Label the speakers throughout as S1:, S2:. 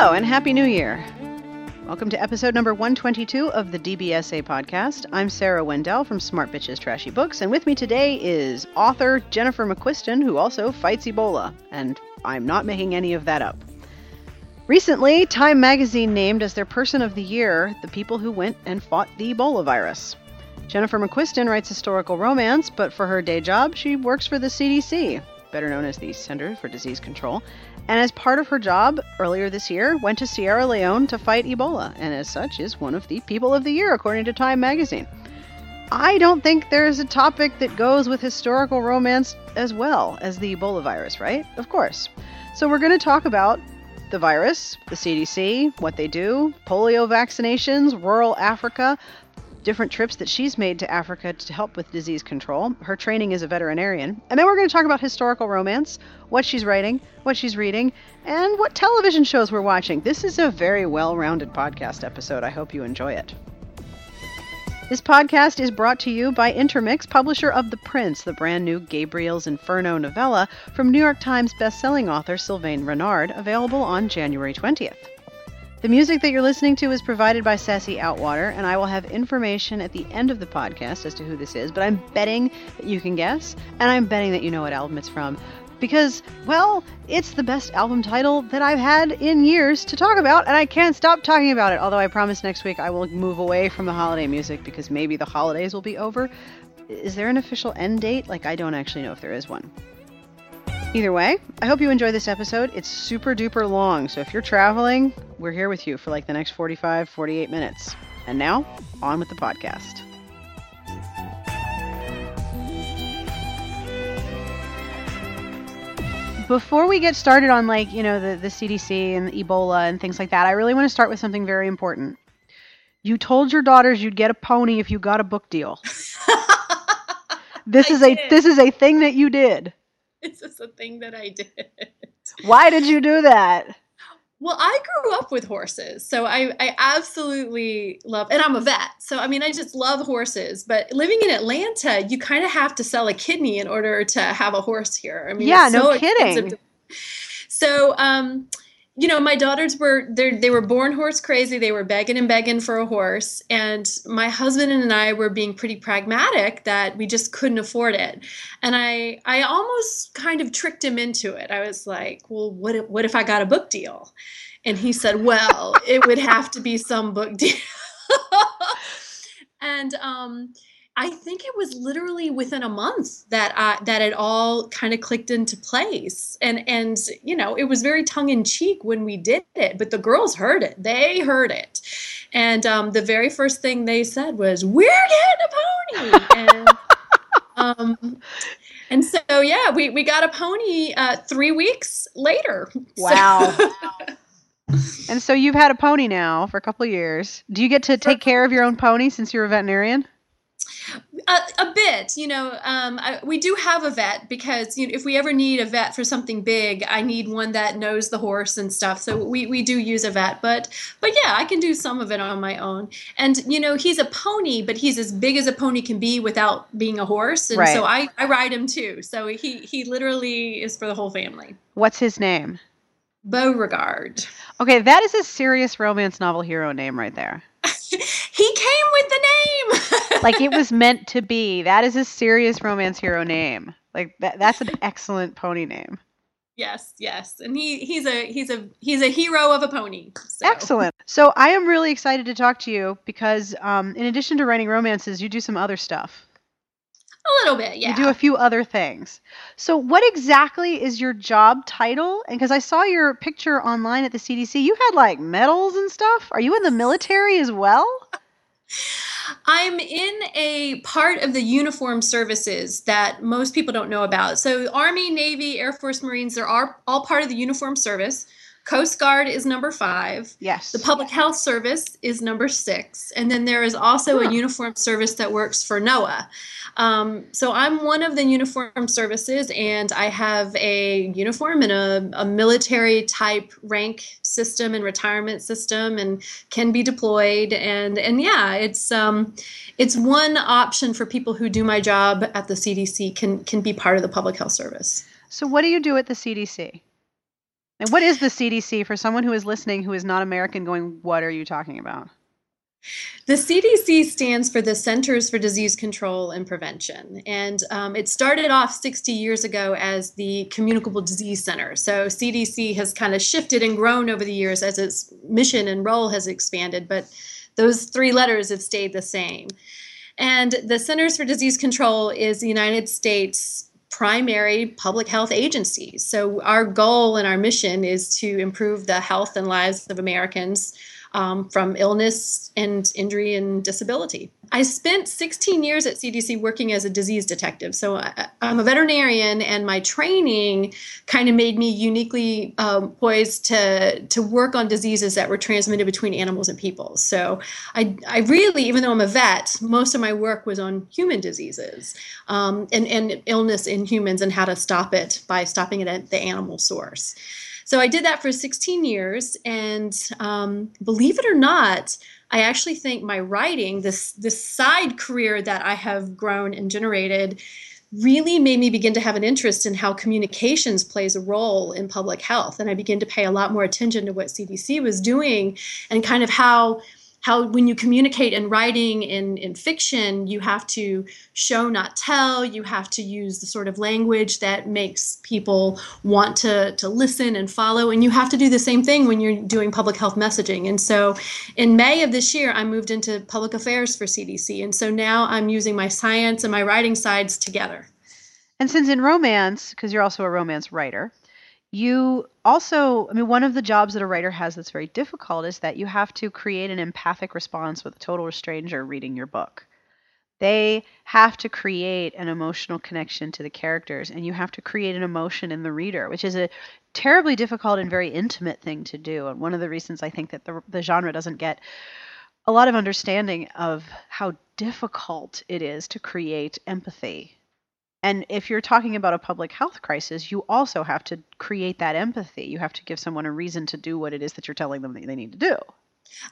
S1: Hello and Happy New Year. Welcome to episode number 122 of the DBSA podcast. I'm Sarah Wendell from Smart Bitches Trashy Books, and with me today is author Jennifer McQuiston, who also fights Ebola. And I'm not making any of that up. Recently, Time magazine named as their person of the year the people who went and fought the Ebola virus. Jennifer McQuiston writes historical romance, but for her day job, she works for the CDC, better known as the Center for Disease Control, and as part of her job earlier this year, went to Sierra Leone to fight Ebola, and as such is one of the people of the year according to Time magazine. I don't think there's a topic that goes with historical romance as well as the Ebola virus, right? Of course. So we're going to talk about the virus, the CDC, what they do, polio vaccinations, rural Africa, different trips that she's made to Africa to help with disease control. Her training as a veterinarian. And then we're going to talk about historical romance, what she's writing, what she's reading, and what television shows we're watching. This is a very well rounded podcast episode. I hope you enjoy it. This podcast is brought to you by Intermix, publisher of The Prince, the brand new Gabriel's Inferno novella from New York Times bestselling author Sylvain Reynard, available on January 20th. The music that you're listening to is provided by Sassy Outwater, and I will have information at the end of the podcast as to who this is, but I'm betting that you can guess, and I'm betting that you know what album it's from. Because, well, it's the best album title that I've had in years to talk about, and I can't stop talking about it. Although I promise next week I will move away from the holiday music because maybe the holidays will be over. Is there an official end date? Like, I don't actually know if there is one. Either way, I hope you enjoy this episode. It's super duper long, so if you're traveling, we're here with you for like the next 45, 48 minutes. And now, on with the podcast. Before we get started on like, you know, the, the CDC and Ebola and things like that, I really want to start with something very important. You told your daughters you'd get a pony if you got a book deal. this
S2: I
S1: is a this is a thing that you did.
S2: This is a thing that I did.
S1: Why did you do that?
S2: Well, I grew up with horses, so I, I absolutely love, and I'm a vet, so I mean, I just love horses. But living in Atlanta, you kind of have to sell a kidney in order to have a horse here. I mean,
S1: Yeah,
S2: it's
S1: no
S2: so
S1: kidding.
S2: to- so, um, you know, my daughters were they were born horse crazy. They were begging and begging for a horse, and my husband and I were being pretty pragmatic that we just couldn't afford it. And I I almost kind of tricked him into it. I was like, "Well, what if, what if I got a book deal?" And he said, "Well, it would have to be some book deal." and um I think it was literally within a month that I, that it all kind of clicked into place, and and you know it was very tongue in cheek when we did it, but the girls heard it. They heard it, and um, the very first thing they said was, "We're getting a pony," and um, and so yeah, we we got a pony uh, three weeks later. So-
S1: Wow. And so you've had a pony now for a couple of years. Do you get to take care of your own pony since you're a veterinarian?
S2: A, a bit you know um, I, we do have a vet because you know, if we ever need a vet for something big i need one that knows the horse and stuff so we, we do use a vet but but yeah i can do some of it on my own and you know he's a pony but he's as big as a pony can be without being a horse and
S1: Right.
S2: so I, I ride him too so he he literally is for the whole family
S1: What's his name?
S2: beauregard
S1: Okay, that is a serious romance novel hero name right there.
S2: he came with the name
S1: Like it was meant to be. That is a serious romance hero name. Like that, that's an excellent pony name.
S2: yes yes and he he's a he's a he's a hero of a pony so.
S1: Excellent. So I am really excited to talk to you because um, in addition to writing romances, you do some other stuff.
S2: A little bit yeah
S1: You do a few other things. So, what exactly is your job title? And because I saw your picture online at the CDC, you had like medals and stuff. Are you in the military as well?
S2: I'm in a part of the uniform services that most people don't know about. So, Army, Navy, Air Force, Marines, they're all, all part of the uniform service. Coast Guard is number five.
S1: Yes.
S2: The Public Health Service is number six. And then there is also
S1: Huh.
S2: a uniform service that works for NOAA. Um, so I'm one of the uniform services, and I have a uniform and a, a military type rank system and retirement system, and can be deployed. And and yeah, it's um, it's one option for people who do my job at the CDC can can be part of the Public Health Service.
S1: So, what do you do at the CDC? And what is the CDC for someone who is listening who is not American going, what are you talking about?
S2: The CDC stands for the Centers for Disease Control and Prevention. And um, it started off 60 years ago as the Communicable Disease Center. So CDC has kind of shifted and grown over the years as its mission and role has expanded, but those three letters have stayed the same. And the Centers for Disease Control is the United States primary public health agency. So, our goal and our mission is to improve the health and lives of Americans um, from illness and injury and disability. I spent 16 years at CDC working as a disease detective. So I, am a veterinarian, and my training kind of made me uniquely um, poised to, to work on diseases that were transmitted between animals and people. So I, I really, even though I'm a vet, most of my work was on human diseases um, and, and illness in humans and how to stop it by stopping it at the animal source. So I did that for 16 years, and um, believe it or not, I actually think my writing, this this side career that I have grown and generated, really made me begin to have an interest in how communications plays a role in public health, and I began to pay a lot more attention to what CDC was doing and kind of how how when you communicate in writing in, in fiction you have to show not tell. You have to use the sort of language that makes people want to, to listen and follow. And you have to do the same thing when you're doing public health messaging. And so in may of this year i moved into public affairs for cdc and so now i'm using my science and my writing sides together.
S1: And since in romance because you're also a romance writer you also i mean one of the jobs that a writer has that's very difficult is that you have to create an empathic response with a total stranger reading your book. They have to create an emotional connection to the characters and you have to create an emotion in the reader which is a terribly difficult and very intimate thing to do and one of the reasons i think that the, the genre doesn't get a lot of understanding of how difficult it is to create empathy and if you're talking about a public health crisis, you also have to create that empathy. You have to give someone a reason to do what it is that you're telling them that they need to do.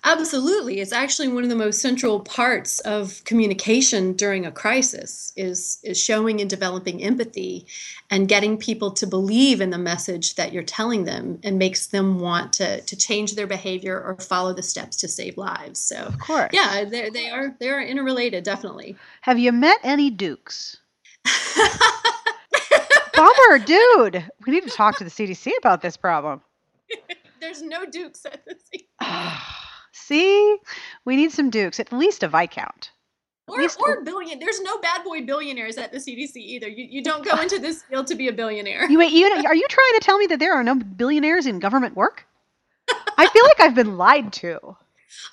S2: Absolutely. It's actually one of the most central parts of communication during a crisis is is showing and developing empathy and getting people to believe in the message that you're telling them and makes them want to to change their behavior or follow the steps to save lives. So
S1: Of course.
S2: Yeah, they they are they are interrelated definitely.
S1: Have you met any dukes? Bummer, dude. We need to talk to the CDC about this problem.
S2: There's no dukes at the
S1: CDC. See, we need some dukes, at least a viscount.
S2: Or, or billion. There's no bad boy billionaires at the CDC either. You, you don't go into this field to be a billionaire.
S1: You, you, are you trying to tell me that there are no billionaires in government work? I feel like I've been lied to.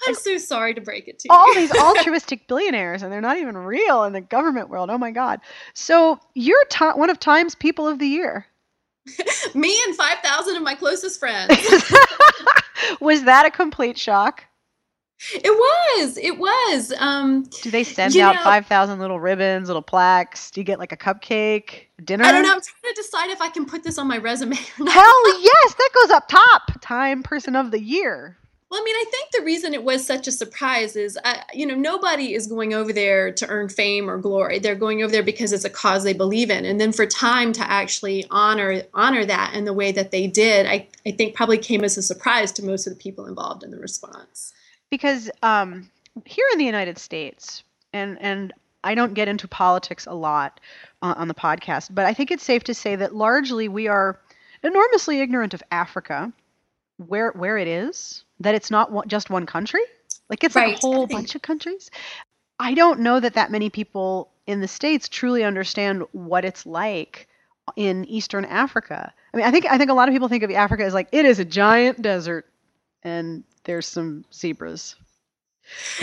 S2: I'm so sorry to break it to you.
S1: All these altruistic billionaires, and they're not even real in the government world. Oh my God. So you're t- one of Time's People of the Year.
S2: Me and 5,000 of my closest friends.
S1: was that a complete shock?
S2: It was. It was. Um,
S1: Do they send out 5,000 little ribbons, little plaques? Do you get like a cupcake, dinner?
S2: I don't know. I'm trying to decide if I can put this on my resume
S1: Hell yes, that goes up top. Time Person of the Year.
S2: Well, I mean, I think the reason it was such a surprise is, uh, you know, nobody is going over there to earn fame or glory. They're going over there because it's a cause they believe in, and then for time to actually honor honor that in the way that they did, I, I think probably came as a surprise to most of the people involved in the response.
S1: Because um, here in the United States, and and I don't get into politics a lot uh, on the podcast, but I think it's safe to say that largely we are enormously ignorant of Africa, where where it is that it's not just one country. Like it's right. like a whole bunch of countries. I don't know that that many people in the states truly understand what it's like in Eastern Africa. I mean, I think I think a lot of people think of Africa as like it is a giant desert and there's some zebras.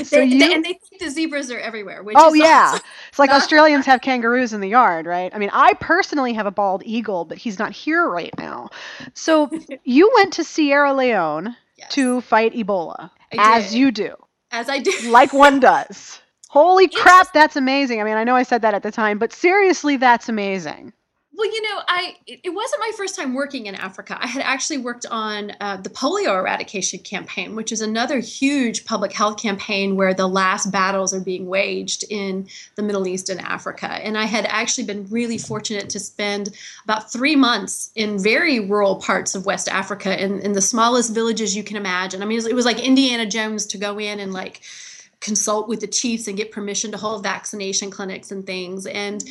S2: So they, you, they, and they think the zebras are everywhere.
S1: oh yeah, it's like Australians have kangaroos in the yard, right? I mean, I personally have a bald eagle, but he's not here right now. So you went to Sierra Leone yes. to fight Ebola, as you do.
S2: As I do.
S1: like one does. Holy crap, that's amazing. I mean, I know I said that at the time, but seriously, that's amazing.
S2: Well, you know, I it wasn't my first time working in Africa. I had actually worked on uh, the polio eradication campaign, which is another huge public health campaign where the last battles are being waged in the Middle East and Africa. And I had actually been really fortunate to spend about three months in very rural parts of West Africa, in, in the smallest villages you can imagine. I mean, it was, it was like Indiana Jones to go in and like consult with the chiefs and get permission to hold vaccination clinics and things. And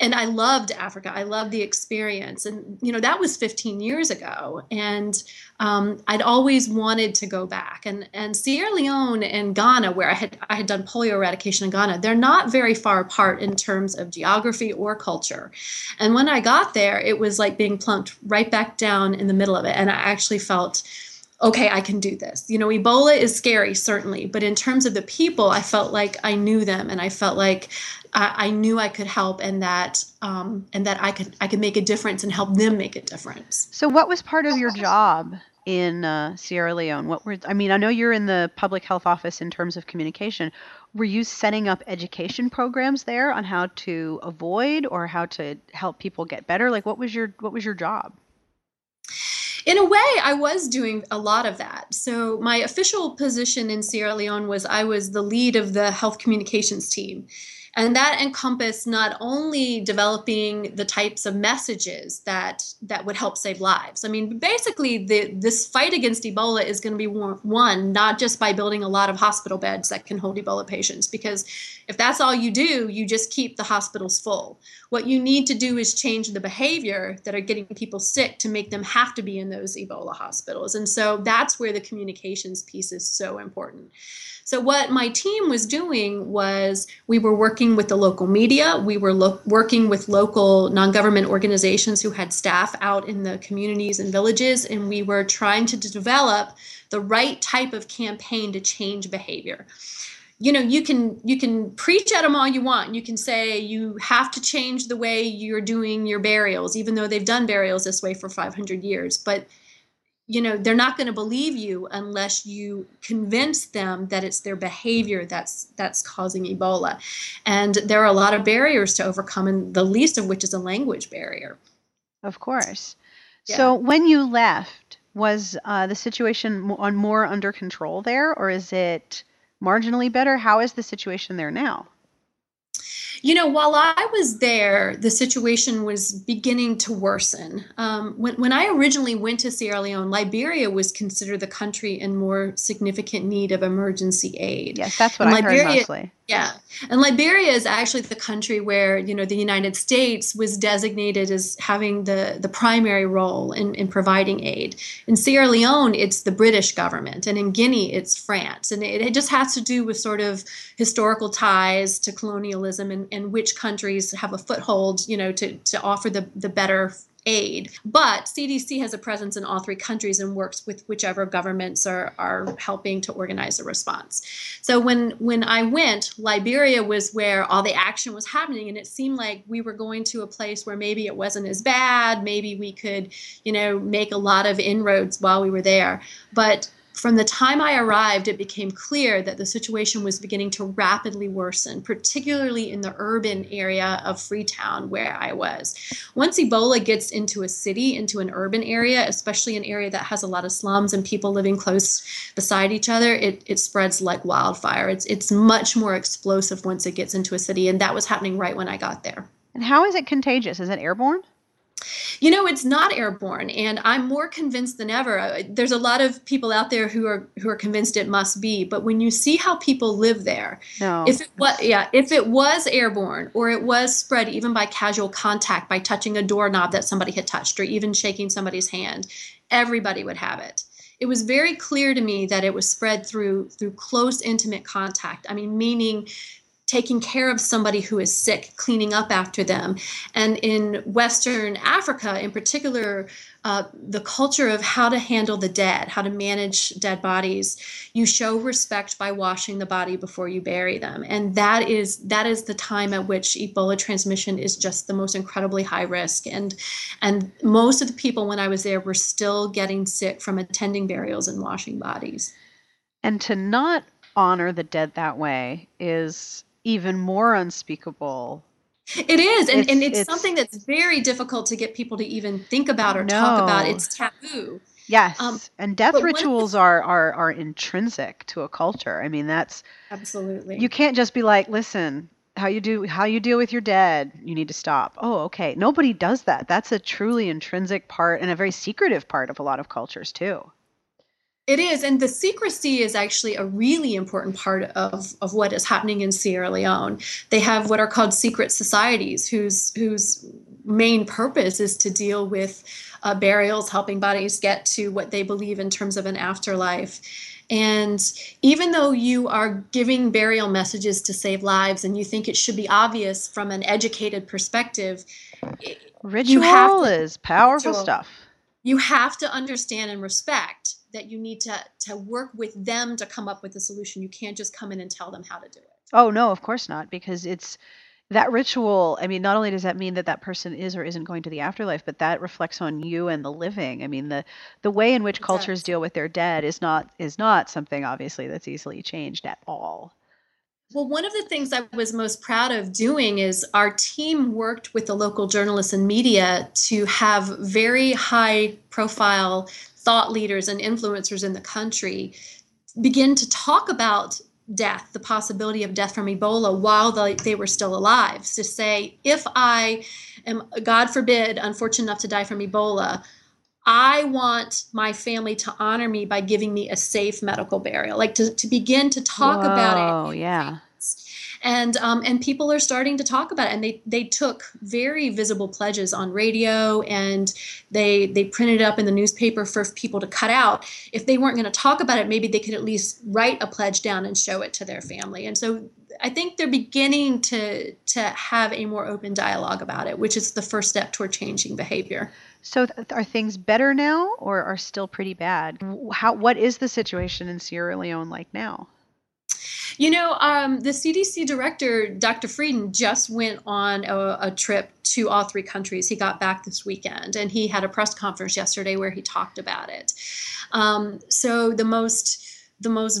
S2: and I loved Africa. I loved the experience. And, you know, that was 15 years ago. And um, I'd always wanted to go back. And, and Sierra Leone and Ghana, where I had, I had done polio eradication in Ghana, they're not very far apart in terms of geography or culture. And when I got there, it was like being plunked right back down in the middle of it. And I actually felt, okay, I can do this. You know, Ebola is scary, certainly, but in terms of the people, I felt like I knew them and I felt like I, I knew I could help and that um, and that I could I could make a difference and help them make a difference.
S1: So, what was part of your job in uh, Sierra Leone? What were I mean? I know you're in the public health office in terms of communication. Were you setting up education programs there on how to avoid or how to help people get better? Like, what was your what was your job?
S2: in a way, I was doing a lot of that. So, my official position in Sierra Leone was I was the lead of the health communications team. And that encompassed not only developing the types of messages that that would help save lives. I mean, basically, the, this fight against Ebola is going to be won not just by building a lot of hospital beds that can hold Ebola patients, because if that's all you do, you just keep the hospitals full. What you need to do is change the behavior that are getting people sick to make them have to be in those Ebola hospitals. And so that's where the communications piece is so important. So, what my team was doing was we were working with the local media, we were lo- working with local non government organizations who had staff out in the communities and villages, and we were trying to develop the right type of campaign to change behavior. You know you can you can preach at them all you want. You can say you have to change the way you're doing your burials even though they've done burials this way for 500 years but you know they're not going to believe you unless you convince them that it's their behavior that's that's causing ebola. And there are a lot of barriers to overcome and the least of which is a language barrier.
S1: Of course. Yeah. so when you left was uh, the situation on more under control there or is it marginally better? How is the situation there now
S2: you know, while I was there, the situation was beginning to worsen. Um, when, when I originally went to Sierra Leone, Liberia was considered the country in more significant need of emergency aid.
S1: Yes, that's what and I Liberia, heard mostly.
S2: Yeah. And Liberia is actually the country where, you know, the United States was designated as having the, the primary role in, in providing aid. In Sierra Leone, it's the British government. And in Guinea, it's France. And it, it just has to do with sort of historical ties to colonialism and, and which countries have a foothold, you know, to, to offer the, the better aid. But CDC has a presence in all three countries and works with whichever governments are, are helping to organize a response. So when when I went, Liberia was where all the action was happening, and it seemed like we were going to a place where maybe it wasn't as bad, maybe we could, you know, make a lot of inroads while we were there. But from the time I arrived, it became clear that the situation was beginning to rapidly worsen, particularly in the urban area of Freetown, where I was. Once Ebola gets into a city, into an urban area, especially an area that has a lot of slums and people living close beside each other, it, it spreads like wildfire. It's, it's much more explosive once it gets into a city, and that was happening right when I got there.
S1: And how is it contagious? Is it airborne?
S2: You know, it's not airborne, and I'm more convinced than ever. Uh, there's a lot of people out there who are who are convinced it must be, but when you see how people live there,
S1: no.
S2: if it was yeah, if it was airborne or it was spread even by casual contact, by touching a doorknob that somebody had touched, or even shaking somebody's hand, everybody would have it it was very clear to me that it was spread through through close intimate contact i mean meaning taking care of somebody who is sick, cleaning up after them. And in Western Africa, in particular, uh, the culture of how to handle the dead, how to manage dead bodies, you show respect by washing the body before you bury them, and that is that is the time at which Ebola transmission is just the most incredibly high risk. And and most of the people when I was there were still getting sick from attending burials and washing bodies.
S1: And to not honor the dead that way is even more unspeakable
S2: It is, and it's, and it's, it's, something that's very difficult to get people to even think about or no. talk about. It's taboo.
S1: Yes, um, and death rituals are, are are intrinsic to a culture. I mean, that's
S2: absolutely.
S1: You can't just be like, listen, how you do how you deal with your dead, you need to stop. Oh, okay. Nobody does that. That's a truly intrinsic part and a very secretive part of a lot of cultures too.
S2: It is, and the secrecy is actually a really important part of, of what is happening in Sierra Leone. They have what are called secret societies, whose whose main purpose is to deal with uh, burials, helping bodies get to what they believe in terms of an afterlife. And even though you are giving burial messages to save lives, and you think it should be obvious from an educated perspective,
S1: ritual is powerful ritual. stuff.
S2: You have to understand and respect that you need to to work with them to come up with a solution. You can't just come in and tell them how to do it.
S1: Oh no, of course not, because it's that ritual. I mean, not only does that mean that that person is or isn't going to the afterlife, but that reflects on you and the living. I mean, the the way in which cultures deal with their dead is not is not something obviously that's easily changed at all.
S2: Well, one of the things I was most proud of doing is our team worked with the local journalists and media to have very high profile thought leaders and influencers in the country begin to talk about death, the possibility of death from Ebola while they, they were still alive. To say, if I am, God forbid, unfortunate enough to die from Ebola, I want my family to honor me by giving me a safe medical burial, like to, to begin to talk Whoa, about it.
S1: Oh, yeah
S2: and um, and people are starting to talk about it and they they took very visible pledges on radio and they they printed it up in the newspaper for people to cut out if they weren't going to talk about it maybe they could at least write a pledge down and show it to their family and so I think they're beginning to to have a more open dialogue about it, which is the first step toward changing behavior.
S1: So, th- are things better now, or are still pretty bad? How what is the situation in Sierra Leone like now?
S2: You know, um, the CDC director, Dr. Frieden, just went on a, a, trip to all three countries. He got back this weekend and he had a press conference yesterday where he talked about it. Um, so the most the most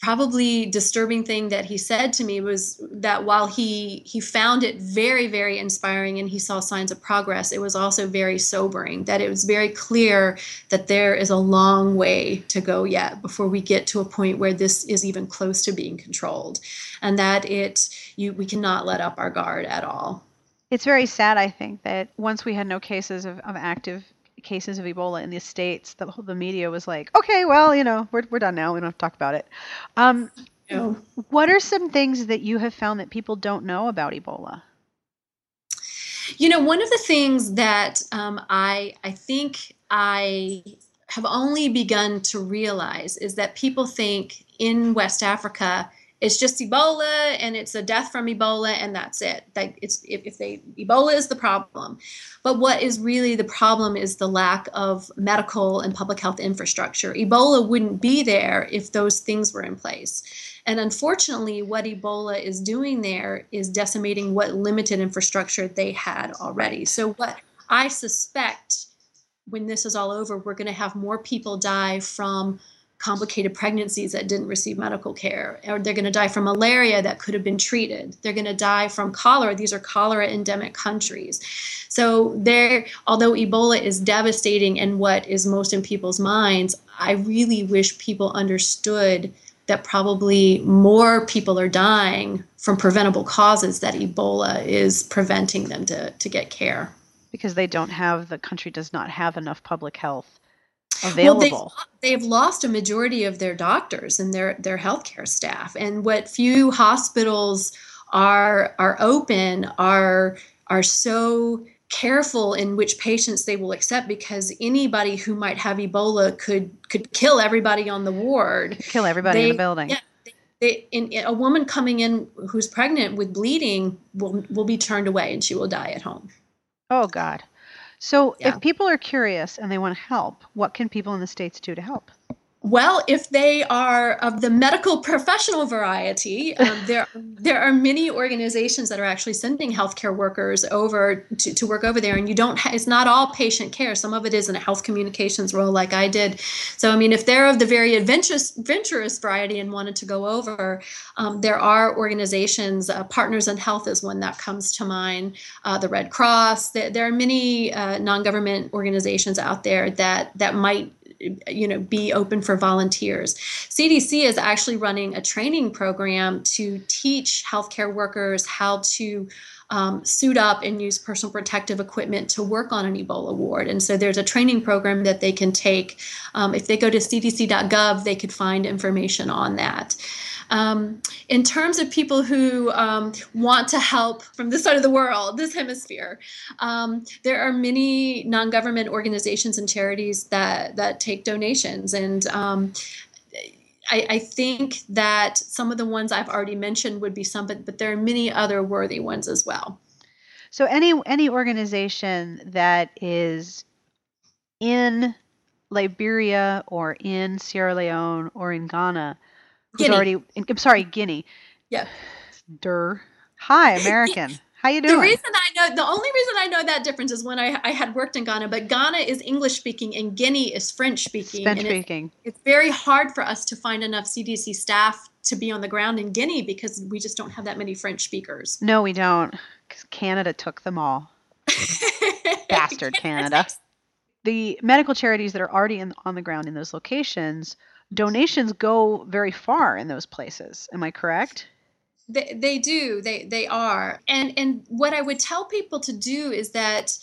S2: probably disturbing thing that he said to me was that while he he found it very very inspiring and he saw signs of progress it was also very sobering that it was very clear that there is a long way to go yet before we get to a point where this is even close to being controlled and that it you we cannot let up our guard at all.
S1: It's very sad i think that once we had no cases of, of active cases of Ebola in the states, the the media was like, okay, well, you know, we're we're done now. We don't have to talk about it. Um, yeah. What are some things that you have found that people don't know about Ebola?
S2: You know, one of the things that um, I I think I have only begun to realize is that people think in West Africa it's just Ebola and it's a death from Ebola and that's it. That it's if, if they Ebola is the problem. But what is really the problem is the lack of medical and public health infrastructure. Ebola wouldn't be there if those things were in place. And unfortunately, what Ebola is doing there is decimating what limited infrastructure they had already. So what I suspect when this is all over, we're going to have more people die from complicated pregnancies that didn't receive medical care, or they're going to die from malaria that could have been treated. They're going to die from cholera. These are cholera endemic countries. So there, although Ebola is devastating and what is most in people's minds, I really wish people understood that probably more people are dying from preventable causes that Ebola is preventing them to, to get care.
S1: Because they don't have, the country does not have enough public health available. Well,
S2: they've, they've lost a majority of their doctors and their their healthcare staff, and what few hospitals are are open are are so careful in which patients they will accept because anybody who might have Ebola could could kill everybody on the ward.
S1: Kill everybody they, in the building. Yeah,
S2: they, in, in, a woman coming in who's pregnant with bleeding will will be turned away and she will die at home.
S1: Oh God. So, yeah. if people are curious and they want to help, what can people in the States do to help?
S2: Well, if they are of the medical professional variety, um, there there are many organizations that are actually sending healthcare workers over to, to work over there, and you don't. Ha- it's not all patient care. Some of it is in a health communications role, like I did. So, I mean, if they're of the very adventurous adventurous variety and wanted to go over, um, there are organizations. Uh, Partners in Health is one that comes to mind. Uh, the Red Cross. There, there are many uh, non government organizations out there that that might you know be open for volunteers cdc is actually running a training program to teach healthcare workers how to um, suit up and use personal protective equipment to work on an Ebola ward. And so there's a training program that they can take. Um, if they go to cdc.gov, they could find information on that. Um, in terms of people who um, want to help from this side of the world, this hemisphere, um, there are many non-government organizations and charities that that take donations, and um, I, I, think that some of the ones I've already mentioned would be some, but, but there are many other worthy ones as well.
S1: So any any organization that is in Liberia or in Sierra Leone or in Ghana who's
S2: Guinea.
S1: already I'm sorry, Guinea.
S2: Yeah.
S1: Dur. Hi, American. How you doing?
S2: The reason I know the only reason I know that difference is when I, I had worked in Ghana, but Ghana is English speaking and Guinea is French speaking.
S1: French speaking.
S2: It's, it's very hard for us to find enough CDC staff to be on the ground in Guinea because we just don't have that many French speakers.
S1: No, we don't. Because Canada took them all. Bastard Canada. The medical charities that are already in, on the ground in those locations, donations go very far in those places. Am I correct?
S2: They, they do. They they are. And and what I would tell people to do is that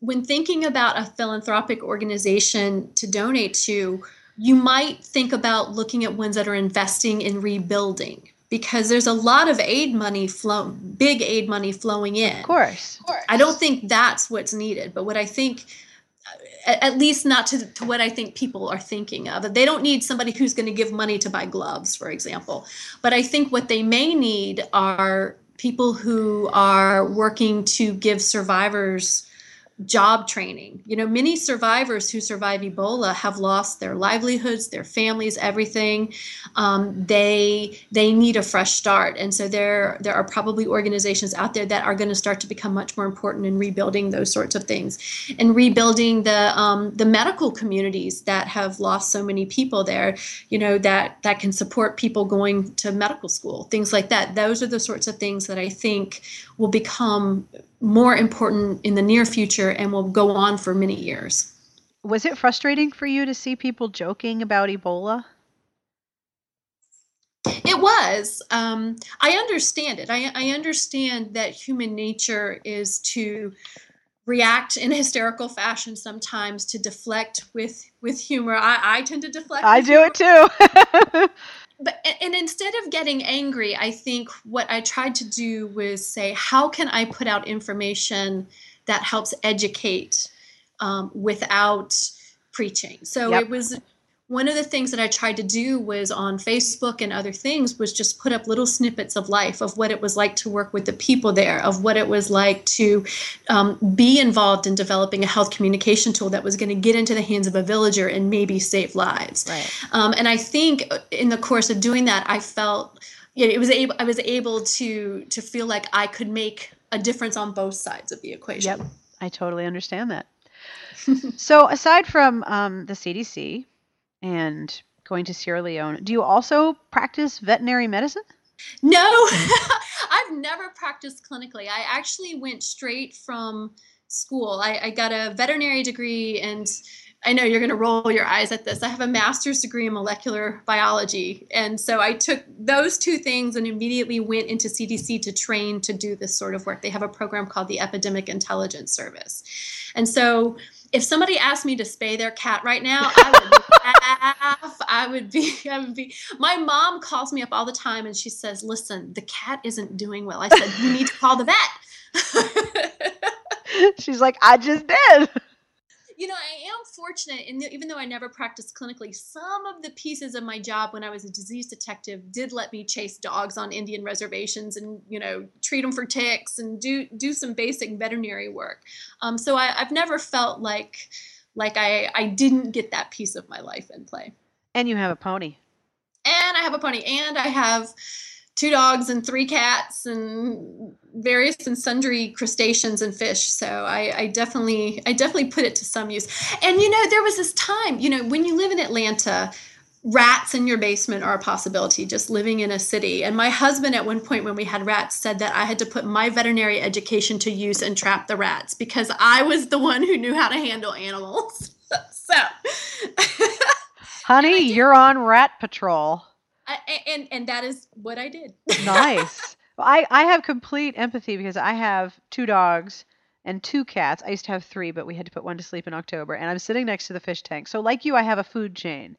S2: when thinking about a philanthropic organization to donate to, you might think about looking at ones that are investing in rebuilding because there's a lot of aid money flow big aid money flowing in.
S1: Of course.
S2: Of course. I don't think that's what's needed, but what I think at least not to, to what I think people are thinking of. They don't need somebody who's going to give money to buy gloves, for example. But I think what they may need are people who are working to give survivors job training. You know, many survivors who survive Ebola have lost their livelihoods, their families, everything. Um, they they need a fresh start, and so there there are probably organizations out there that are going to start to become much more important in rebuilding those sorts of things, and rebuilding the um, the medical communities that have lost so many people there. You know that that can support people going to medical school, things like that. Those are the sorts of things that I think will become more important in the near future and will go on for many years.
S1: Was it frustrating for you to see people joking about Ebola?
S2: It was. Um, I understand it. I, I understand that human nature is to react in hysterical fashion sometimes to deflect with with humor. I, I tend to deflect.
S1: I do humor. it too.
S2: but and instead of getting angry, I think what I tried to do was say, how can I put out information that helps educate um, without preaching? So yep. it was one of the things that I tried to do was on Facebook and other things was just put up little snippets of life of what it was like to work with the people there, of what it was like to um, be involved in developing a health communication tool that was going to get into the hands of a villager and maybe save lives.
S1: Right.
S2: Um, and I think in the course of doing that, I felt you know, it was able I was able to to feel like I could make a difference on both sides of the equation.
S1: Yep, I totally understand that. so aside from um, the CDC, and going to Sierra Leone. Do you also practice veterinary medicine?
S2: No, I've never practiced clinically. I actually went straight from school. I, I got a veterinary degree, and I know you're going to roll your eyes at this. I have a master's degree in molecular biology. And so I took those two things and immediately went into CDC to train to do this sort of work. They have a program called the Epidemic Intelligence Service. And so if somebody asked me to spay their cat right now, I would laugh. I would be, I would be. My mom calls me up all the time and she says, "Listen, the cat isn't doing well." I said, "You need to call the
S1: vet." She's like, "I just did."
S2: you know, I am fortunate, and even though I never practiced clinically, some of the pieces of my job when I was a disease detective did let me chase dogs on Indian reservations and you know treat them for ticks and do do some basic veterinary work. Um, so I, I've never felt like like I I didn't get that piece of my life in play.
S1: And you have a pony.
S2: And I have a pony. And I have two dogs and three cats and various and sundry crustaceans and fish. So I, I, definitely, I definitely put it to some use. And you know, there was this time, you know, when you live in Atlanta, rats in your basement are a possibility just living in a city and my husband at one point when we had rats said that i had to put my veterinary education to use and trap the rats because i was the one who knew how to handle animals so
S1: honey you're on rat patrol
S2: I, and and that is what i did
S1: nice I, I have complete empathy because I have two dogs and two cats. I used to have three, but we had to put one to sleep in October. And I'm sitting next to the fish tank. So, like you, I have a food chain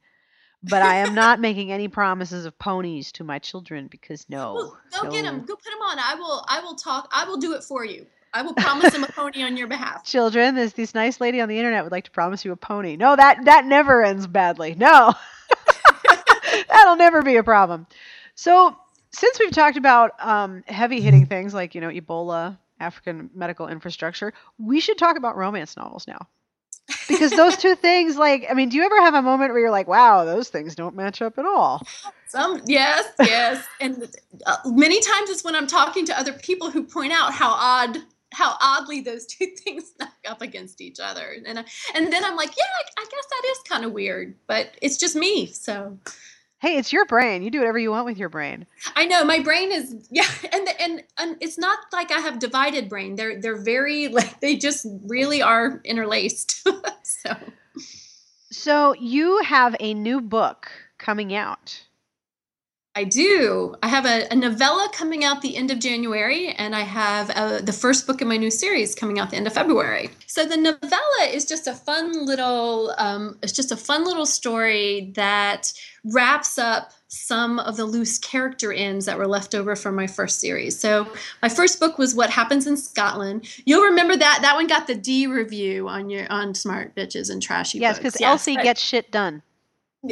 S1: but I am not making any promises of ponies to my children because no.
S2: Well, go
S1: no.
S2: get them. Go put them on. I will. I will talk. I will do it for you. I will promise them a pony on your behalf.
S1: Children, this this nice lady on the internet would like to promise you a pony. No, that that never ends badly. No, that'll never be a problem. So, since we've talked about um, heavy hitting things like you know Ebola, African medical infrastructure, we should talk about romance novels now. Because those two things like i mean do you ever have a moment where you're like wow those things don't match up at all
S2: some yes yes. And uh, many times it's when i'm talking to other people who point out how odd how oddly those two things knock up against each other. And and then i'm like yeah I, I guess that is kind of weird but it's just me so
S1: Hey, it's your brain. You do whatever you want with your brain.
S2: I know my brain is yeah, and the, and and it's not like I have divided brain. They're they're very like they just really are interlaced. so
S1: So you have a new book coming out.
S2: I do. I have a, a, novella coming out the end of January, and I have uh, the first book in my new series coming out the end of February. So the novella is just a fun little, um, it's just a fun little story that wraps up some of the loose character ends that were left over from my first series. So my first book was What Happens in Scotland. You'll remember that that one got the D review on your on Smart Bitches and Trashy.
S1: Yes, because yes, Elsie gets shit done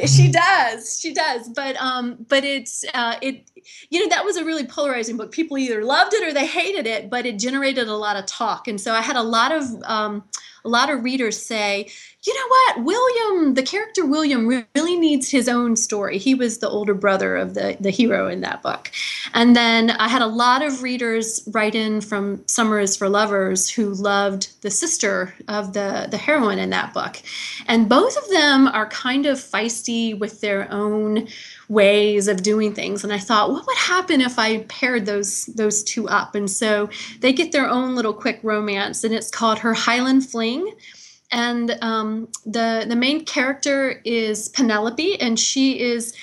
S2: she does she does but um but it's uh it you know that was a really polarizing book. People either loved it or they hated it but it generated a lot of talk. And so i had a lot of um a lot of readers say you know what? William the character william really needs his own story. He was the older brother of the the hero in that book. And then i had a lot of readers write in from summer is for lovers who loved the sister of the the heroine in that book. And both of them are kind of feisty with their own ways of doing things. And i thought what would happen if i paired those those two up? And so they get their own little quick romance and it's called her highland and um, the the main character is Penelope, and she is,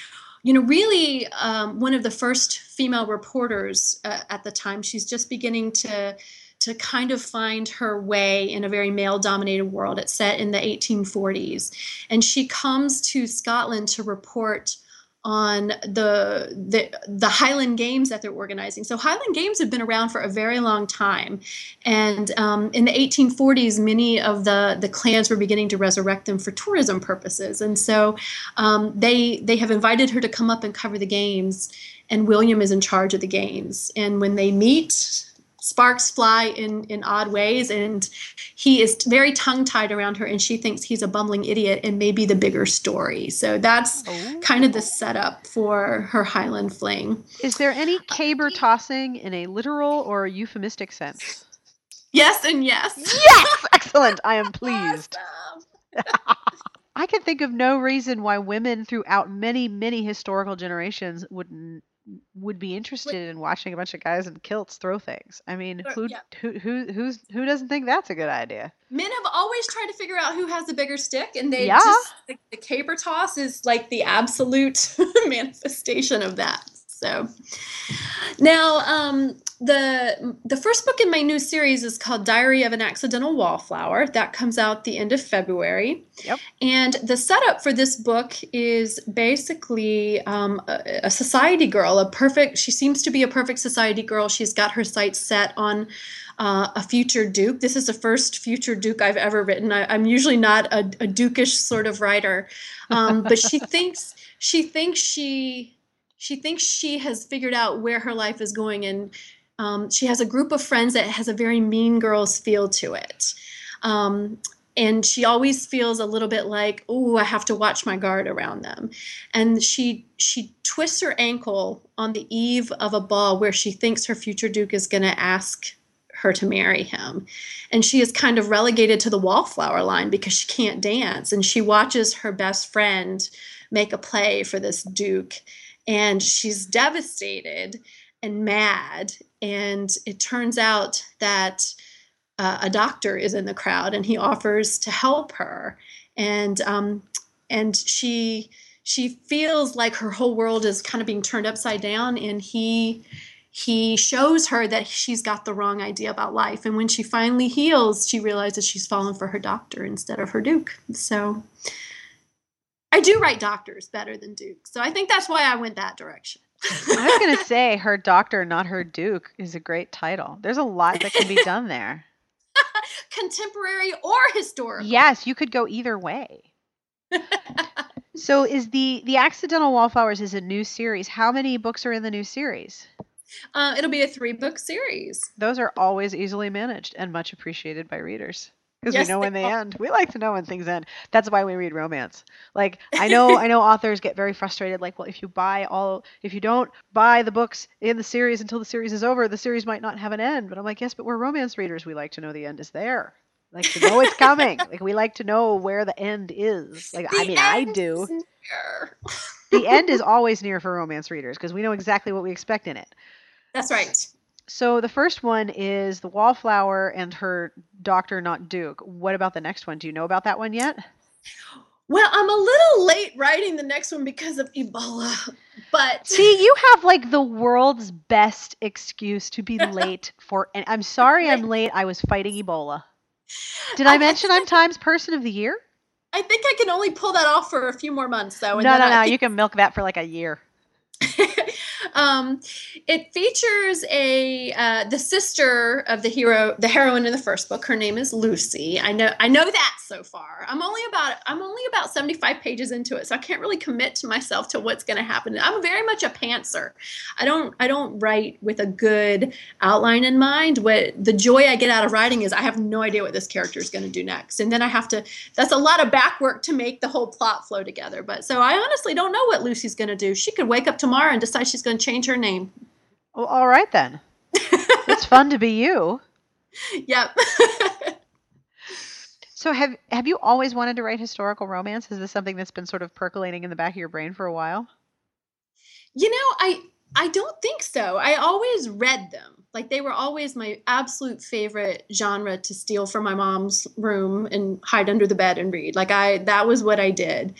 S2: you know, really um, one of the first female reporters uh, at the time. She's just beginning to to kind of find her way in a very male dominated world. It's set in the 1840s, and she comes to Scotland to report on the, the the Highland Games that they're organizing. So Highland Games have been around for a very long time, and um, in the 1840s, many of the the clans were beginning to resurrect them for tourism purposes, and so um, they they have invited her to come up and cover the games. And William is in charge of the games. And when they meet, sparks fly in in odd ways and he is very tongue tied around her and she thinks he's a bumbling idiot and maybe the bigger story. So that's oh. kind of the setup for her highland fling.
S1: Is there any caber tossing in a literal or euphemistic sense?
S2: Yes and yes.
S1: Yes! Excellent. I am pleased. I can think of no reason why women throughout many, many historical generations wouldn't would be interested in watching a bunch of guys in kilts throw things. I mean, who yeah. who who who's who doesn't think that's a good idea?
S2: Men have always tried to figure out who has the bigger stick, and they yeah. just the, the caber toss is like the absolute manifestation of that. So now um, the the first book in my new series is called Diary of an Accidental Wallflower. That comes out the end of February.
S1: Yep.
S2: And the setup for this book is basically um, a, a society girl, a perfect. She seems to be a perfect society girl. She's got her sights set on uh, a future duke. This is the first future duke I've ever written. I, am usually not a, a, dukish sort of writer, um, but she thinks she thinks she she thinks she has figured out where her life is going and um, she has a group of friends that has a very mean girls feel to it. Um, and she always feels a little bit like oh i have to watch my guard around them. And she she twists her ankle on the eve of a ball where she thinks her future duke is going to ask her to marry him. And she is kind of relegated to the wallflower line because she can't dance and she watches her best friend make a play for this duke and she's devastated and mad. And it turns out that uh, a doctor is in the crowd and he offers to help her. And um, and she she feels like her whole world is kind of being turned upside down and he he shows her that she's got the wrong idea about life. And when she finally heals she realizes she's fallen for her doctor instead of her duke. So i do write doctors better than Duke. so i think that's why i went that direction
S1: i was going to say her doctor not her duke is a great title there's a lot that can be done there
S2: contemporary or historical.
S1: Yes, you could go either way. so is the the accidental wallflowers is a new series. How many books are in the new series?
S2: Uh, it'll be a three book series.
S1: Those are always easily managed and much appreciated by readers because yes, we know when they, they end. We like to know when things end. That's why we read romance. Like I know I know authors get very frustrated like well if you buy all if you don't buy the books in the series until the series is over, the series might not have an end. But I'm like, yes, but we're romance readers. We like to know the end is there. Like to know it's coming. like we like to know where the end is. Like the I mean I do. the end is always near for romance readers because we know exactly what we expect in it.
S2: That's right.
S1: So the first one is the wallflower and her doctor, not Duke. What about the next one? Do you know about that one yet?
S2: Well, I'm a little late writing the next one because of Ebola. But
S1: see, you have like the world's best excuse to be late for. And I'm sorry I'm late. I was fighting Ebola. Did I, I mention I'm Times Person of the Year?
S2: I think I can only pull that off for a few more months, though.
S1: no, no, no. Think- you can milk that for like a year.
S2: um, it features a uh, the sister of the hero, the heroine in the first book. Her name is Lucy. I know I know that so far. I'm only about I'm only about 75 pages into it, so I can't really commit to myself to what's going to happen. I'm very much a pantser. I don't I don't write with a good outline in mind. What the joy I get out of writing is I have no idea what this character is going to do next, and then I have to. That's a lot of back work to make the whole plot flow together. But so I honestly don't know what Lucy's going to do. She could wake up tomorrow and decide she's going to change her name.
S1: Well, all right then. it's fun to be you.
S2: Yep.
S1: so have have you always wanted to write historical romance? Is this something that's been sort of percolating in the back of your brain for a while?
S2: You know, I I don't think so. I always read them. Like they were always my absolute favorite genre to steal from my mom's room and hide under the bed and read. Like I that was what I did.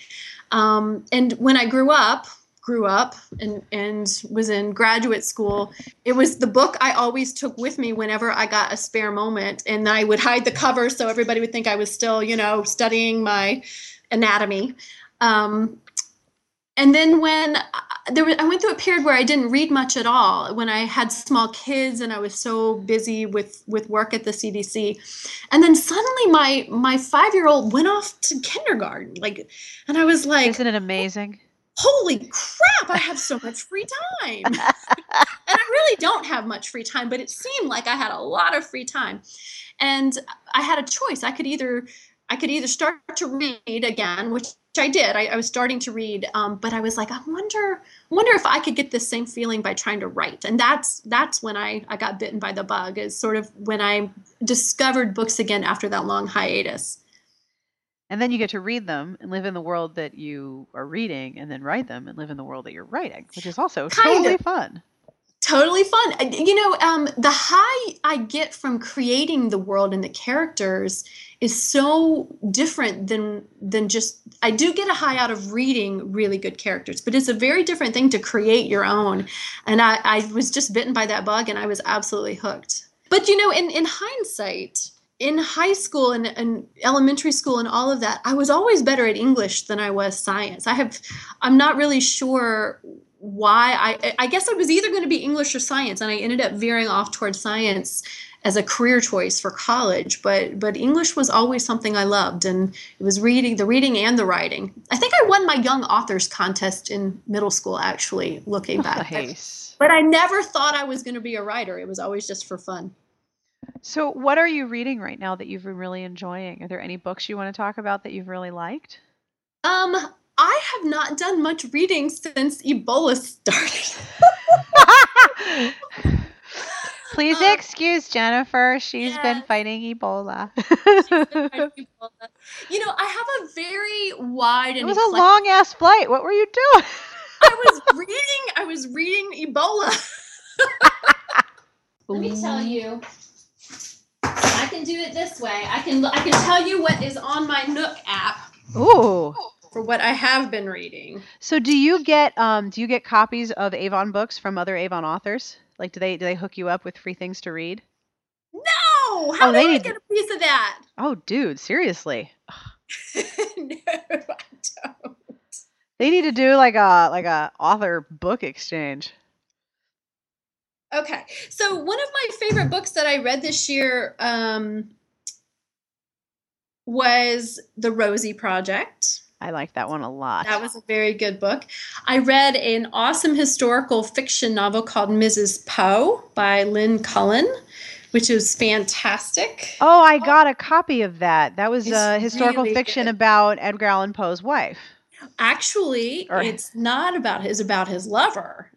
S2: Um, and when I grew up, grew up and, and was in graduate school, it was the book I always took with me whenever I got a spare moment. And I would hide the cover so everybody would think I was still, you know, studying my anatomy. Um, and then when I, there was, I went through a period where I didn't read much at all. When I had small kids and I was so busy with with work at the CDC, and then suddenly my my five year old went off to kindergarten. Like, and I was like,
S1: "Isn't it amazing?"
S2: Holy crap, I have so much free time. and I really don't have much free time, but it seemed like I had a lot of free time. And I had a choice. I could either I could either start to read again, which I did. I, I was starting to read, um, but I was like, I wonder, wonder if I could get the same feeling by trying to write. And that's that's when I I got bitten by the bug. Is sort of when I discovered books again after that long hiatus
S1: and then you get to read them and live in the world that you are reading and then write them and live in the world that you're writing which is also kind totally of. fun.
S2: Totally fun. You know um, the high i get from creating the world and the characters is so different than than just i do get a high out of reading really good characters but it's a very different thing to create your own. And i, I was just bitten by that bug and i was absolutely hooked. But you know in in hindsight in high school and, and, elementary school and all of that, I was always better at English than I was science. I have, I'm not really sure why. I, I guess I was either going to be English or science, and I ended up veering off towards science as a career choice for college. But but English was always something I loved, and it was reading, the reading and the writing. I think I won my young authors contest in middle school. Actually, looking back,
S1: nice.
S2: but I never thought I was going to be a writer. It was always just for fun.
S1: So, what are you reading right now that you've been really enjoying? Are there any books you want to talk about that you've really liked?
S2: Um, I have not done much reading since Ebola started.
S1: Please
S2: Um,
S1: excuse Jennifer. She's been fighting Ebola.
S2: She's been fighting Ebola. You know, I have a very wide
S1: it was a long ass flight. What were you doing?
S2: I was reading. I was reading Ebola. Let me tell you. I can do it this way. I can. I can tell you what is on my Nook app
S1: Ooh.
S2: for what I have been reading.
S1: So do you get um do you get copies of Avon books from other Avon authors? Like do they do they hook you up with free things to read?
S2: No, how
S1: Oh,
S2: do
S1: they need-
S2: get a piece of that?
S1: Oh dude, seriously.
S2: no, I don't.
S1: They need to do like a like a author book exchange.
S2: Okay, so one of my favorite books that I read this year um, was The Rosie Project.
S1: I like that one a lot.
S2: That was a very good book. I read an awesome historical fiction novel called Mrs. Poe by Lynn Cullen, which is fantastic.
S1: Oh, I got a copy of that. That was
S2: It's
S1: uh, historical
S2: really
S1: fiction
S2: good.
S1: about Edgar Allan Poe's wife.
S2: Actually,
S1: Or-
S2: it's not about his about his lover.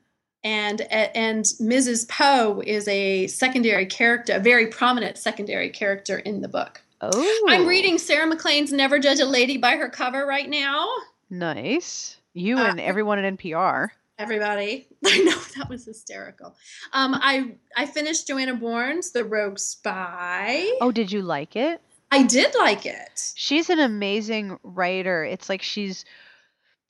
S2: And and Mrs. Poe is a secondary character, a very prominent secondary character in the book.
S1: Oh,
S2: I'm reading Sarah MacLean's Never Judge a Lady by her cover right now.
S1: Nice. You
S2: Uh,
S1: and everyone at NPR.
S2: Everybody, I know that was hysterical. Um, I I finished Joanna Bourne's The Rogue Spy.
S1: Oh, did you like it?
S2: I did like it.
S1: She's an amazing writer. It's like she's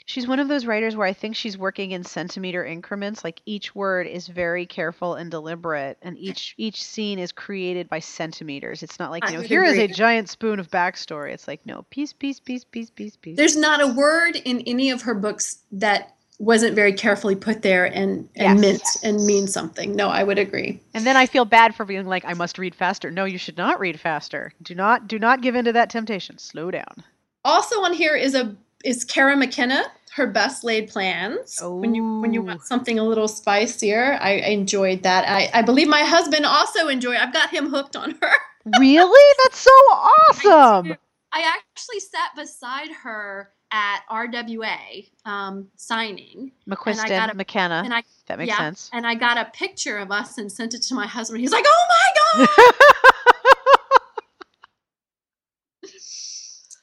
S1: she's one of those writers where I think she's working in centimeter increments. Like each word is very careful and deliberate, and each each scene is created by centimeters. It's not like
S2: I
S1: you know here is a giant spoon of backstory. It's like no piece, piece, piece, piece, piece, piece.
S2: There's not a word in any of her books that wasn't very carefully put there and and
S1: Yes.
S2: meant and mean something. No, I would agree.
S1: And then I feel bad for being like I must read faster. No, you should not read faster. Do not do not give in to that temptation. Slow down.
S2: Also on here is a is Cara McKenna. Her best laid plans. When you when you want something a little spicier, I, I enjoyed that. I, I believe my husband also enjoyed. I've got him hooked on her.
S1: Really? That's so awesome.
S2: I actually sat beside her at RWA um, signing,
S1: McQuiston,
S2: got a-
S1: McKenna.
S2: and I
S1: that makes
S2: yeah,
S1: sense.
S2: and I got a picture of us and sent it to my husband. He's like, "Oh my god!"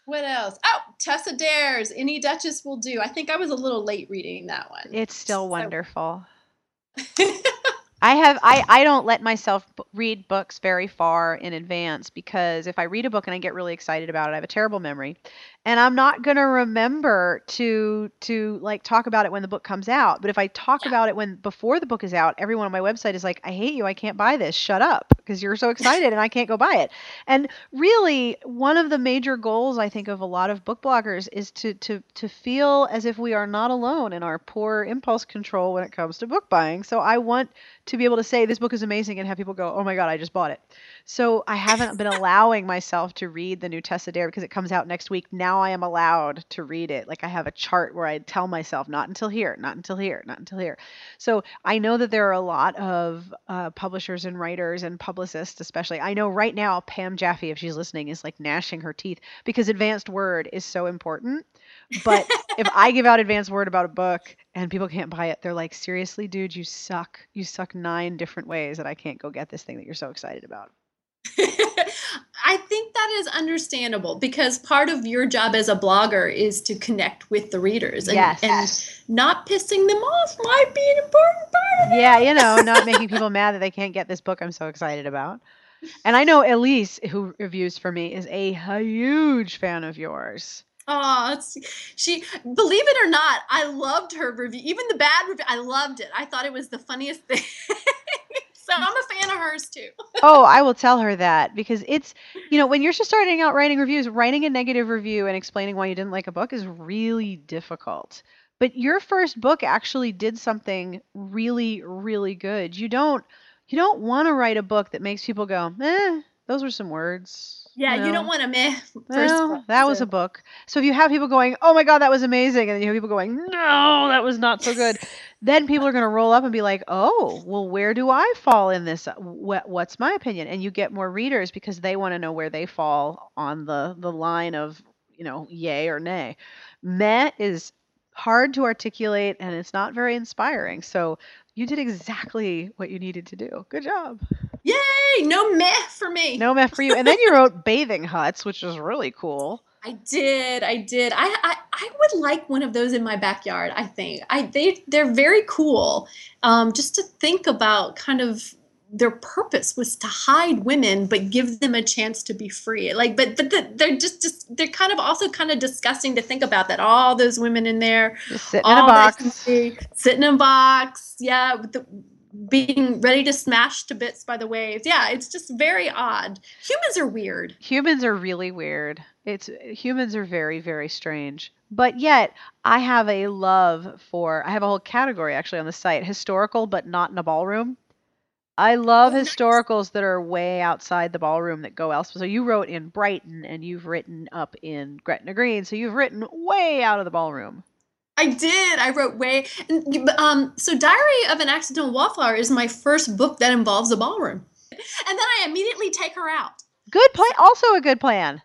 S2: what else? Oh, Tessa Dare's, Any Duchess Will Do. I think I was a little late reading that one.
S1: it's still
S2: So-
S1: wonderful. I have I I don't let myself b- read books very far in advance because if I read a book and I get really excited about it, I have a terrible memory, and I'm not going to remember to to like talk about it when the book comes out. But if I talk
S2: Yeah.
S1: about it when before the book is out, everyone on my website is like, "I hate you. I can't buy this. Shut up." Because you're so excited and I can't go buy it. And really, one of the major goals I think of a lot of book bloggers is to to to feel as if we are not alone in our poor impulse control when it comes to book buying. So I want to be able to say this book is amazing and have people go, "Oh my god, I just bought it." So I haven't been allowing myself to read the new Tessa Dare because it comes out next week. Now I am allowed to read it. Like I have a chart where I tell myself, "Not until here, not until here, not until here." So I know that there are a lot of uh, publishers and writers and publicists, especially. I know right now Pam Jaffe, if she's listening, is like gnashing her teeth because advanced word is so important. But if I give out advanced word about a book and people can't buy it, they're like, seriously, dude, you suck. You suck nine different ways that I can't go get this thing that you're so excited about.
S2: I think that is understandable because part of your job as a blogger is to connect with the readers. And,
S1: Yes.
S2: and not pissing them off might be an important part of it.
S1: Yeah, you know, not making people mad that they can't get this book I'm so excited about. And I know Elise, who reviews for me, is a huge fan of yours.
S2: Oh, she believe it or not, I loved her review. Even the bad review, I loved it. I thought it was the funniest thing. so I'm a fan of hers too.
S1: oh, I will tell her that because it's, you know, when you're just starting out writing reviews, writing a negative review and explaining why you didn't like a book is really difficult. But your first book actually did something really, really good. You don't, you don't want to write a book that makes people go, eh, those were some words.
S2: Yeah,
S1: No.
S2: you don't want to meh. First
S1: Well, that was
S2: so-
S1: a book. So if you have people going, "Oh my god, that was amazing," and then you have people going, "No, that was not so good," then people are going to roll up and be like, "Oh, well, where do I fall in this? What, what's my opinion?" And you get more readers because they want to know where they fall on the the line of, you know, yay or nay. Meh is hard to articulate and it's not very inspiring. So you did exactly what you needed to do. Good job.
S2: Yay! No meh for me.
S1: No meh for you. And then you wrote bathing huts, which was really cool.
S2: I did. I did. I, I I would like one of those in my backyard. I think I they they're very cool. Um, just to think about kind of their purpose was to hide women but give them a chance to be free like but but the, they're just just they're kind of also kind of disgusting to think about that all those women in there
S1: Just sitting in a box.
S2: sitting in a box yeah with the, being ready to smash to bits by the waves yeah it's just very odd humans are weird
S1: Humans are really weird. It's humans are very very strange. But yet, I have a love for I have a whole category actually on the site, historical but not in a ballroom. I love
S2: Oh, nice.
S1: historicals that are way outside the ballroom that go elsewhere. So you wrote in Brighton and you've written up in Gretna Green, so you've written way out of the ballroom.
S2: I did. I wrote way. and, Um, so, Diary of an Accidental Wallflower is my first book that involves a ballroom, and then I immediately take her out.
S1: Good plan. Also a good plan.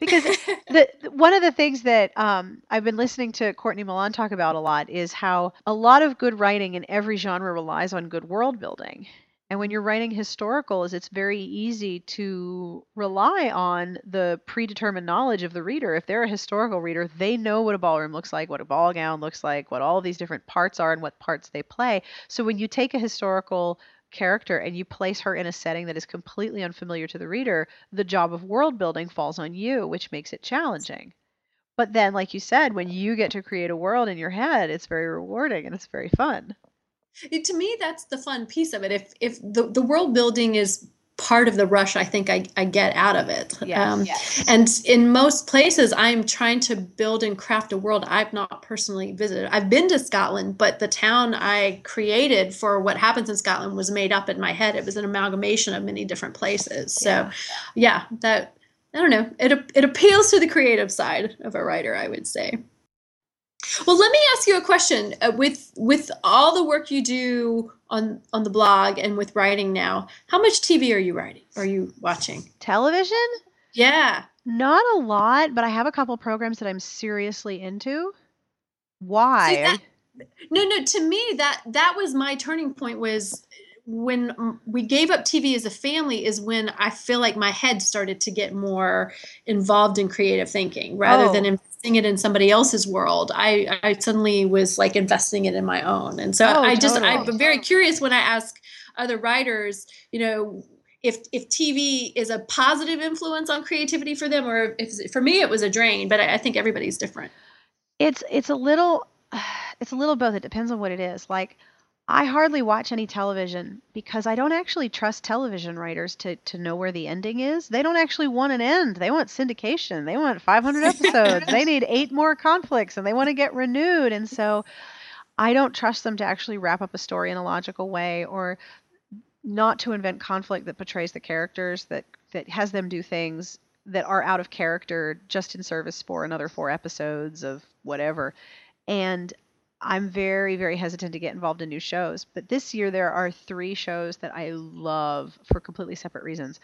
S1: Because the one of the things that um, I've been listening to Courtney Milan talk about a lot is how a lot of good writing in every genre relies on good world building. And when you're writing historicals, it's very easy to rely on the predetermined knowledge of the reader. If they're a historical reader, they know what a ballroom looks like, what a ball gown looks like, what all these different parts are, and what parts they play. So when you take a historical character and you place her in a setting that is completely unfamiliar to the reader, the job of world building falls on you, which makes it challenging. But then, like you said, when you get to create a world in your head, it's very rewarding and it's very fun.
S2: It- to me, that's the fun piece of it. If if the, the world building is part of the rush, I think I, I get out of it. Um,
S1: yes.
S2: And in most places, I'm trying to build and craft a world I've not personally visited. I've been to Scotland, but the town I created for what happens in Scotland was made up in my head. It was an amalgamation of many different places. So,
S1: Yeah.
S2: yeah, that I don't know. It it appeals to the creative side of a writer, I would say. Well, let me ask you a question. Uh, with with all the work you do on on the blog and with writing now, how much TV are you writing? Are you watching?
S1: Television?
S2: Yeah.
S1: Not a lot, but I have a couple programs that I'm seriously into. Why?
S2: that- No, no. To me, that that was my turning point. Was when we gave up TV as a family. Is when I feel like my head started to get more involved in creative thinking rather
S1: Oh.
S2: than investing it in somebody else's world. I I suddenly was like investing it in my own, and so
S1: Oh,
S2: I just
S1: totally.
S2: I'm very curious when I ask other writers, you know. If, if TV is a positive influence on creativity for them, or if for me it was a drain, but I, I think everybody's different.
S1: It's it's a little it's a little both. It depends on what it is. Like I hardly watch any television because I don't actually trust television writers to to know where the ending is. They don't actually want an end. They want syndication. They want 500 episodes. they need eight more conflicts and they want to get renewed. And so I don't trust them to actually wrap up a story in a logical way or not to invent conflict that portrays the characters that that has them do things that are out of character just in service for another four episodes of whatever. And I'm very, very hesitant to get involved in new shows. But this year there are three shows that I love for completely separate reasons.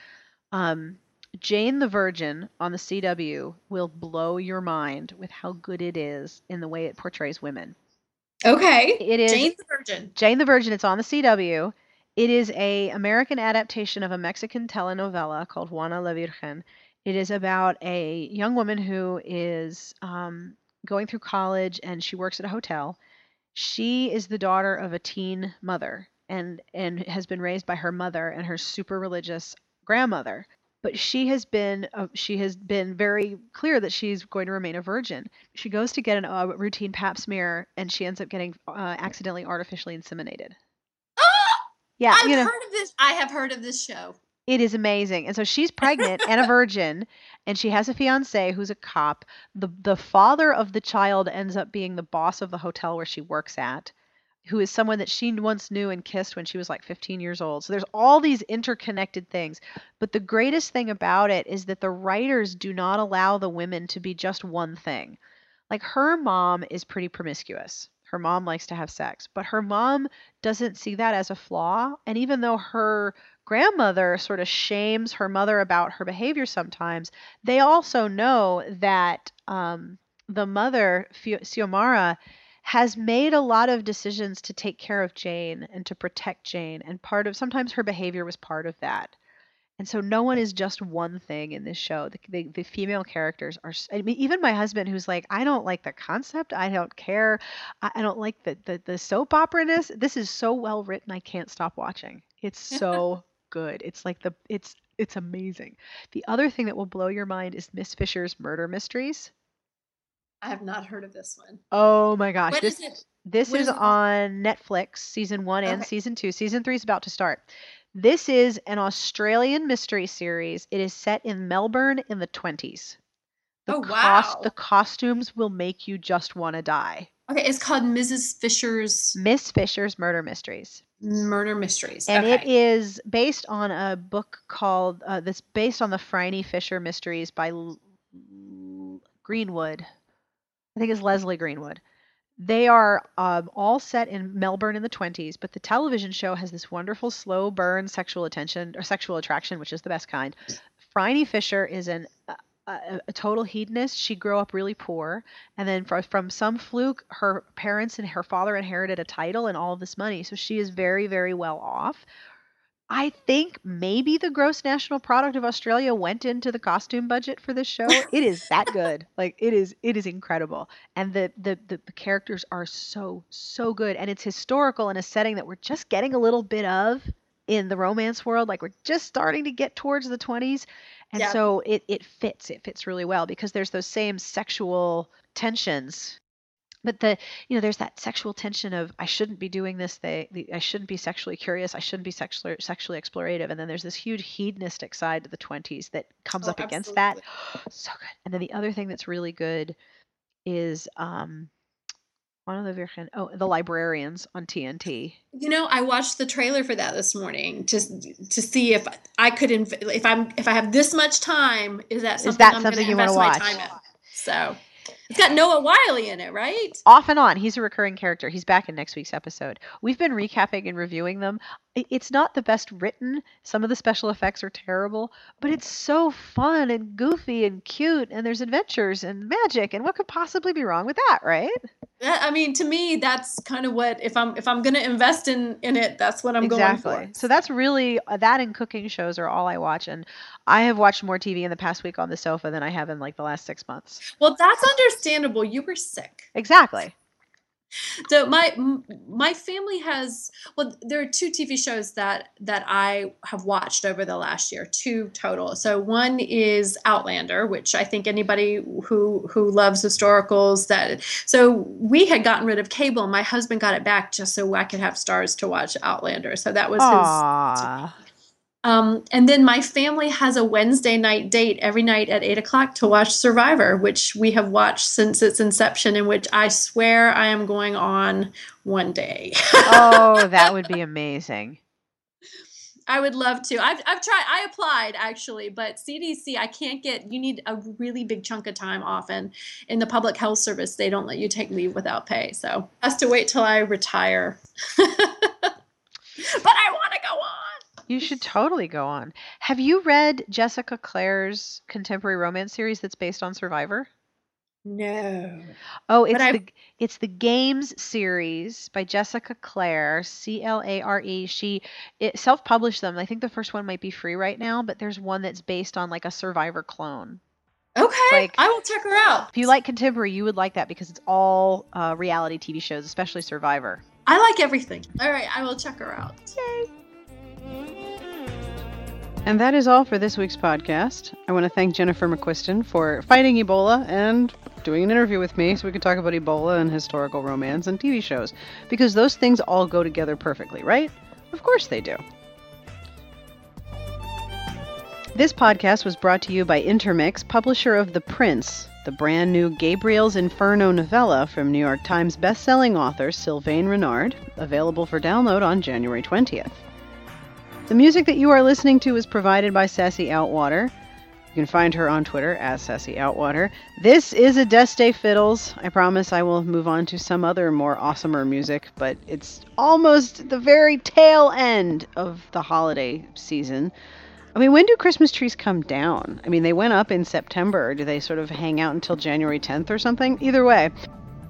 S1: Um, Jane the Virgin on the CW will blow your mind with how good it is in the way it portrays women.
S2: Okay,
S1: It is
S2: Jane the Virgin.
S1: Jane the Virgin. It's on the CW. It is a American adaptation of a Mexican telenovela called Juana la Virgen. It is about a young woman who is um, going through college and she works at a hotel. She is the daughter of a teen mother and and has been raised by her mother and her super religious grandmother. But she has been uh, she has been very clear that she's going to remain a virgin. She goes to get a routine Pap smear and she ends up getting uh, accidentally artificially inseminated.
S2: Ah!
S1: Yeah,
S2: I've
S1: you know,
S2: heard of this. I have heard of this show.
S1: It is amazing. And so she's pregnant and a virgin, and she has a fiance who's a cop. The the father of the child ends up being the boss of the hotel where she works at, who is someone that she once knew and kissed when she was like 15 years old. So there's all these interconnected things. But the greatest thing about it is that the writers do not allow the women to be just one thing. Like her mom is pretty promiscuous. Her mom likes to have sex, but her mom doesn't see that as a flaw. And even though her grandmother sort of shames her mother about her behavior sometimes, they also know that um, the mother, Xiomara, has made a lot of decisions to take care of Jane and to protect Jane. And part of sometimes her behavior was part of that. And so no one is just one thing in this show. The, the, the, female characters are, I mean, even my husband, who's like, I don't like the concept. I don't care. I, I don't like the, the, the soap opera ness. This is so well written. I can't stop watching. It's so good. It's like the, it's, it's amazing. The other thing that will blow your mind is Miss Fisher's murder mysteries.
S2: I have not heard of this one.
S1: Oh my gosh.
S2: What
S1: this,
S2: is it?
S1: This is on Netflix, season one and
S2: Okay.
S1: season two. Season three is about to start. This is an Australian mystery series. It is set in Melbourne in the 20s. The
S2: Oh,
S1: cost
S2: wow.
S1: the costumes will make you just want to die.
S2: Okay, it's called Mrs. Fisher's
S1: Miss Fisher's Murder Mysteries.
S2: Murder Mysteries.
S1: And
S2: okay.
S1: it is based on a book called uh, that's based on the Phryne Fisher Mysteries by L- L- Greenwood. I think it's Leslie Greenwood. They are um, all set in Melbourne in the 20s, but the television show has this wonderful slow burn sexual attention or sexual attraction, which is the best kind. Phryne Fisher is an a, a, total hedonist. She grew up really poor, and then fro- from some fluke, her parents and her father inherited a title and all of this money, so she is very, very well off. I think maybe the gross national product of Australia went into the costume budget for this show. It is that good. Like it is it is incredible. And the, the the the characters are so so good and it's historical in a setting that we're just getting a little bit of in the romance world like we're just starting to get towards the 20s. And
S2: Yeah.
S1: so it it fits. It fits really well because there's those same sexual tensions but the you know there's that sexual tension of i shouldn't be doing this they the, i shouldn't be sexually curious i shouldn't be sexually sexually explorative and then there's this huge hedonistic side to the 20s that comes
S2: Oh,
S1: up against that so good and then the other thing that's really good is um one of the Virgin, oh the librarians on tnt
S2: You know, I watched the trailer for that this morning to to see if I could inv- if I'm if I have this much time, is that
S1: Is
S2: something
S1: that
S2: I'm
S1: something you wanna watch?
S2: So it's got Noah Wyle in it, right?
S1: off and on he's a recurring character. He's back in next week's episode. We've been recapping and reviewing them. It's not the best written. Some of the special effects are terrible but it's so fun and goofy and cute and there's adventures and magic and what could possibly be wrong with that right
S2: I mean, to me, that's kind of what if I'm if I'm gonna invest in in it, that's what I'm
S1: exactly
S2: going for.
S1: so that's really uh, that and cooking shows are all i watch and i have watched more tv in the past week on the sofa than i have in like the last six months
S2: Well, that's understandable. You were sick.
S1: exactly
S2: So my my family has well, there are two TV shows that that I have watched over the last year, two total. So one is Outlander, which I think anybody who who loves historicals that. So we had gotten rid of cable, my husband got it back just so I could have Starz to watch Outlander. So that was his. Um, and then my family has a Wednesday night date every night at eight o'clock to watch Survivor, which we have watched since its inception, and which I swear I am going on one day.
S1: oh that would be amazing
S2: I would love to. I've, I've tried, I applied actually, but CDC, I can't get, you need a really big chunk of time often. In the public health service, they don't let you take leave without pay. So has to wait till I retire. but I want to go on.
S1: You should totally go on. Have you read Jessica Clare's contemporary romance series that's based on Survivor?
S2: No.
S1: Oh, it's the it's the Games series by Jessica Clare, C L A R E. She it self-published them. I think the first one might be free right now, but there's one that's based on like a Survivor clone.
S2: Okay.
S1: Like-
S2: I will check her out.
S1: If you like contemporary, you would like that because it's all uh, reality TV shows, especially Survivor.
S2: I like everything. All right. I will check her out.
S1: And that is all for this week's podcast. I want to thank Jennifer McQuiston for fighting Ebola and doing an interview with me so we could talk about Ebola and historical romance and TV shows. Because those things all go together perfectly, right? Of course they do. This podcast was brought to you by Intermix, publisher of The Prince, the brand new Gabriel's Inferno novella from New York Times bestselling author Sylvain Reynard, available for download on January 20th. The music that you are listening to is provided by Sassy Outwater. You can find her on Twitter as Sassy Outwater. This is a Adeste Fideles. I promise I will move on to some other more awesomer music, but it's almost the very tail end of the holiday season. I mean, when do Christmas trees come down? I mean, they went up in September. Do they sort of hang out until January 10th or something? Either way,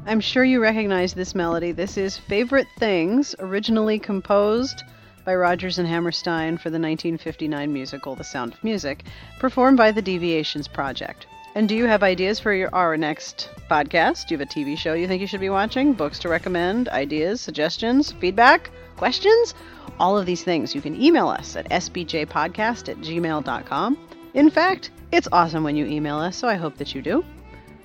S1: I'm sure you recognize this melody. This is Favorite Things, originally composed by Rodgers and Hammerstein for the 1959 musical The Sound of Music, performed by the Deviations Project. And do you have ideas for your our next podcast? Do you have a TV show you think you should be watching? Books to recommend? Ideas, suggestions, feedback, questions? All of these things you can email us at sbjpodcast at gmail.com. In fact, it's awesome when you email us, so I hope that you do.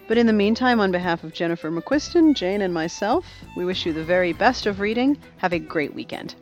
S1: But in the meantime, on behalf of Jennifer McQuiston, Jane, and myself, we wish you the very best of reading. Have a great weekend.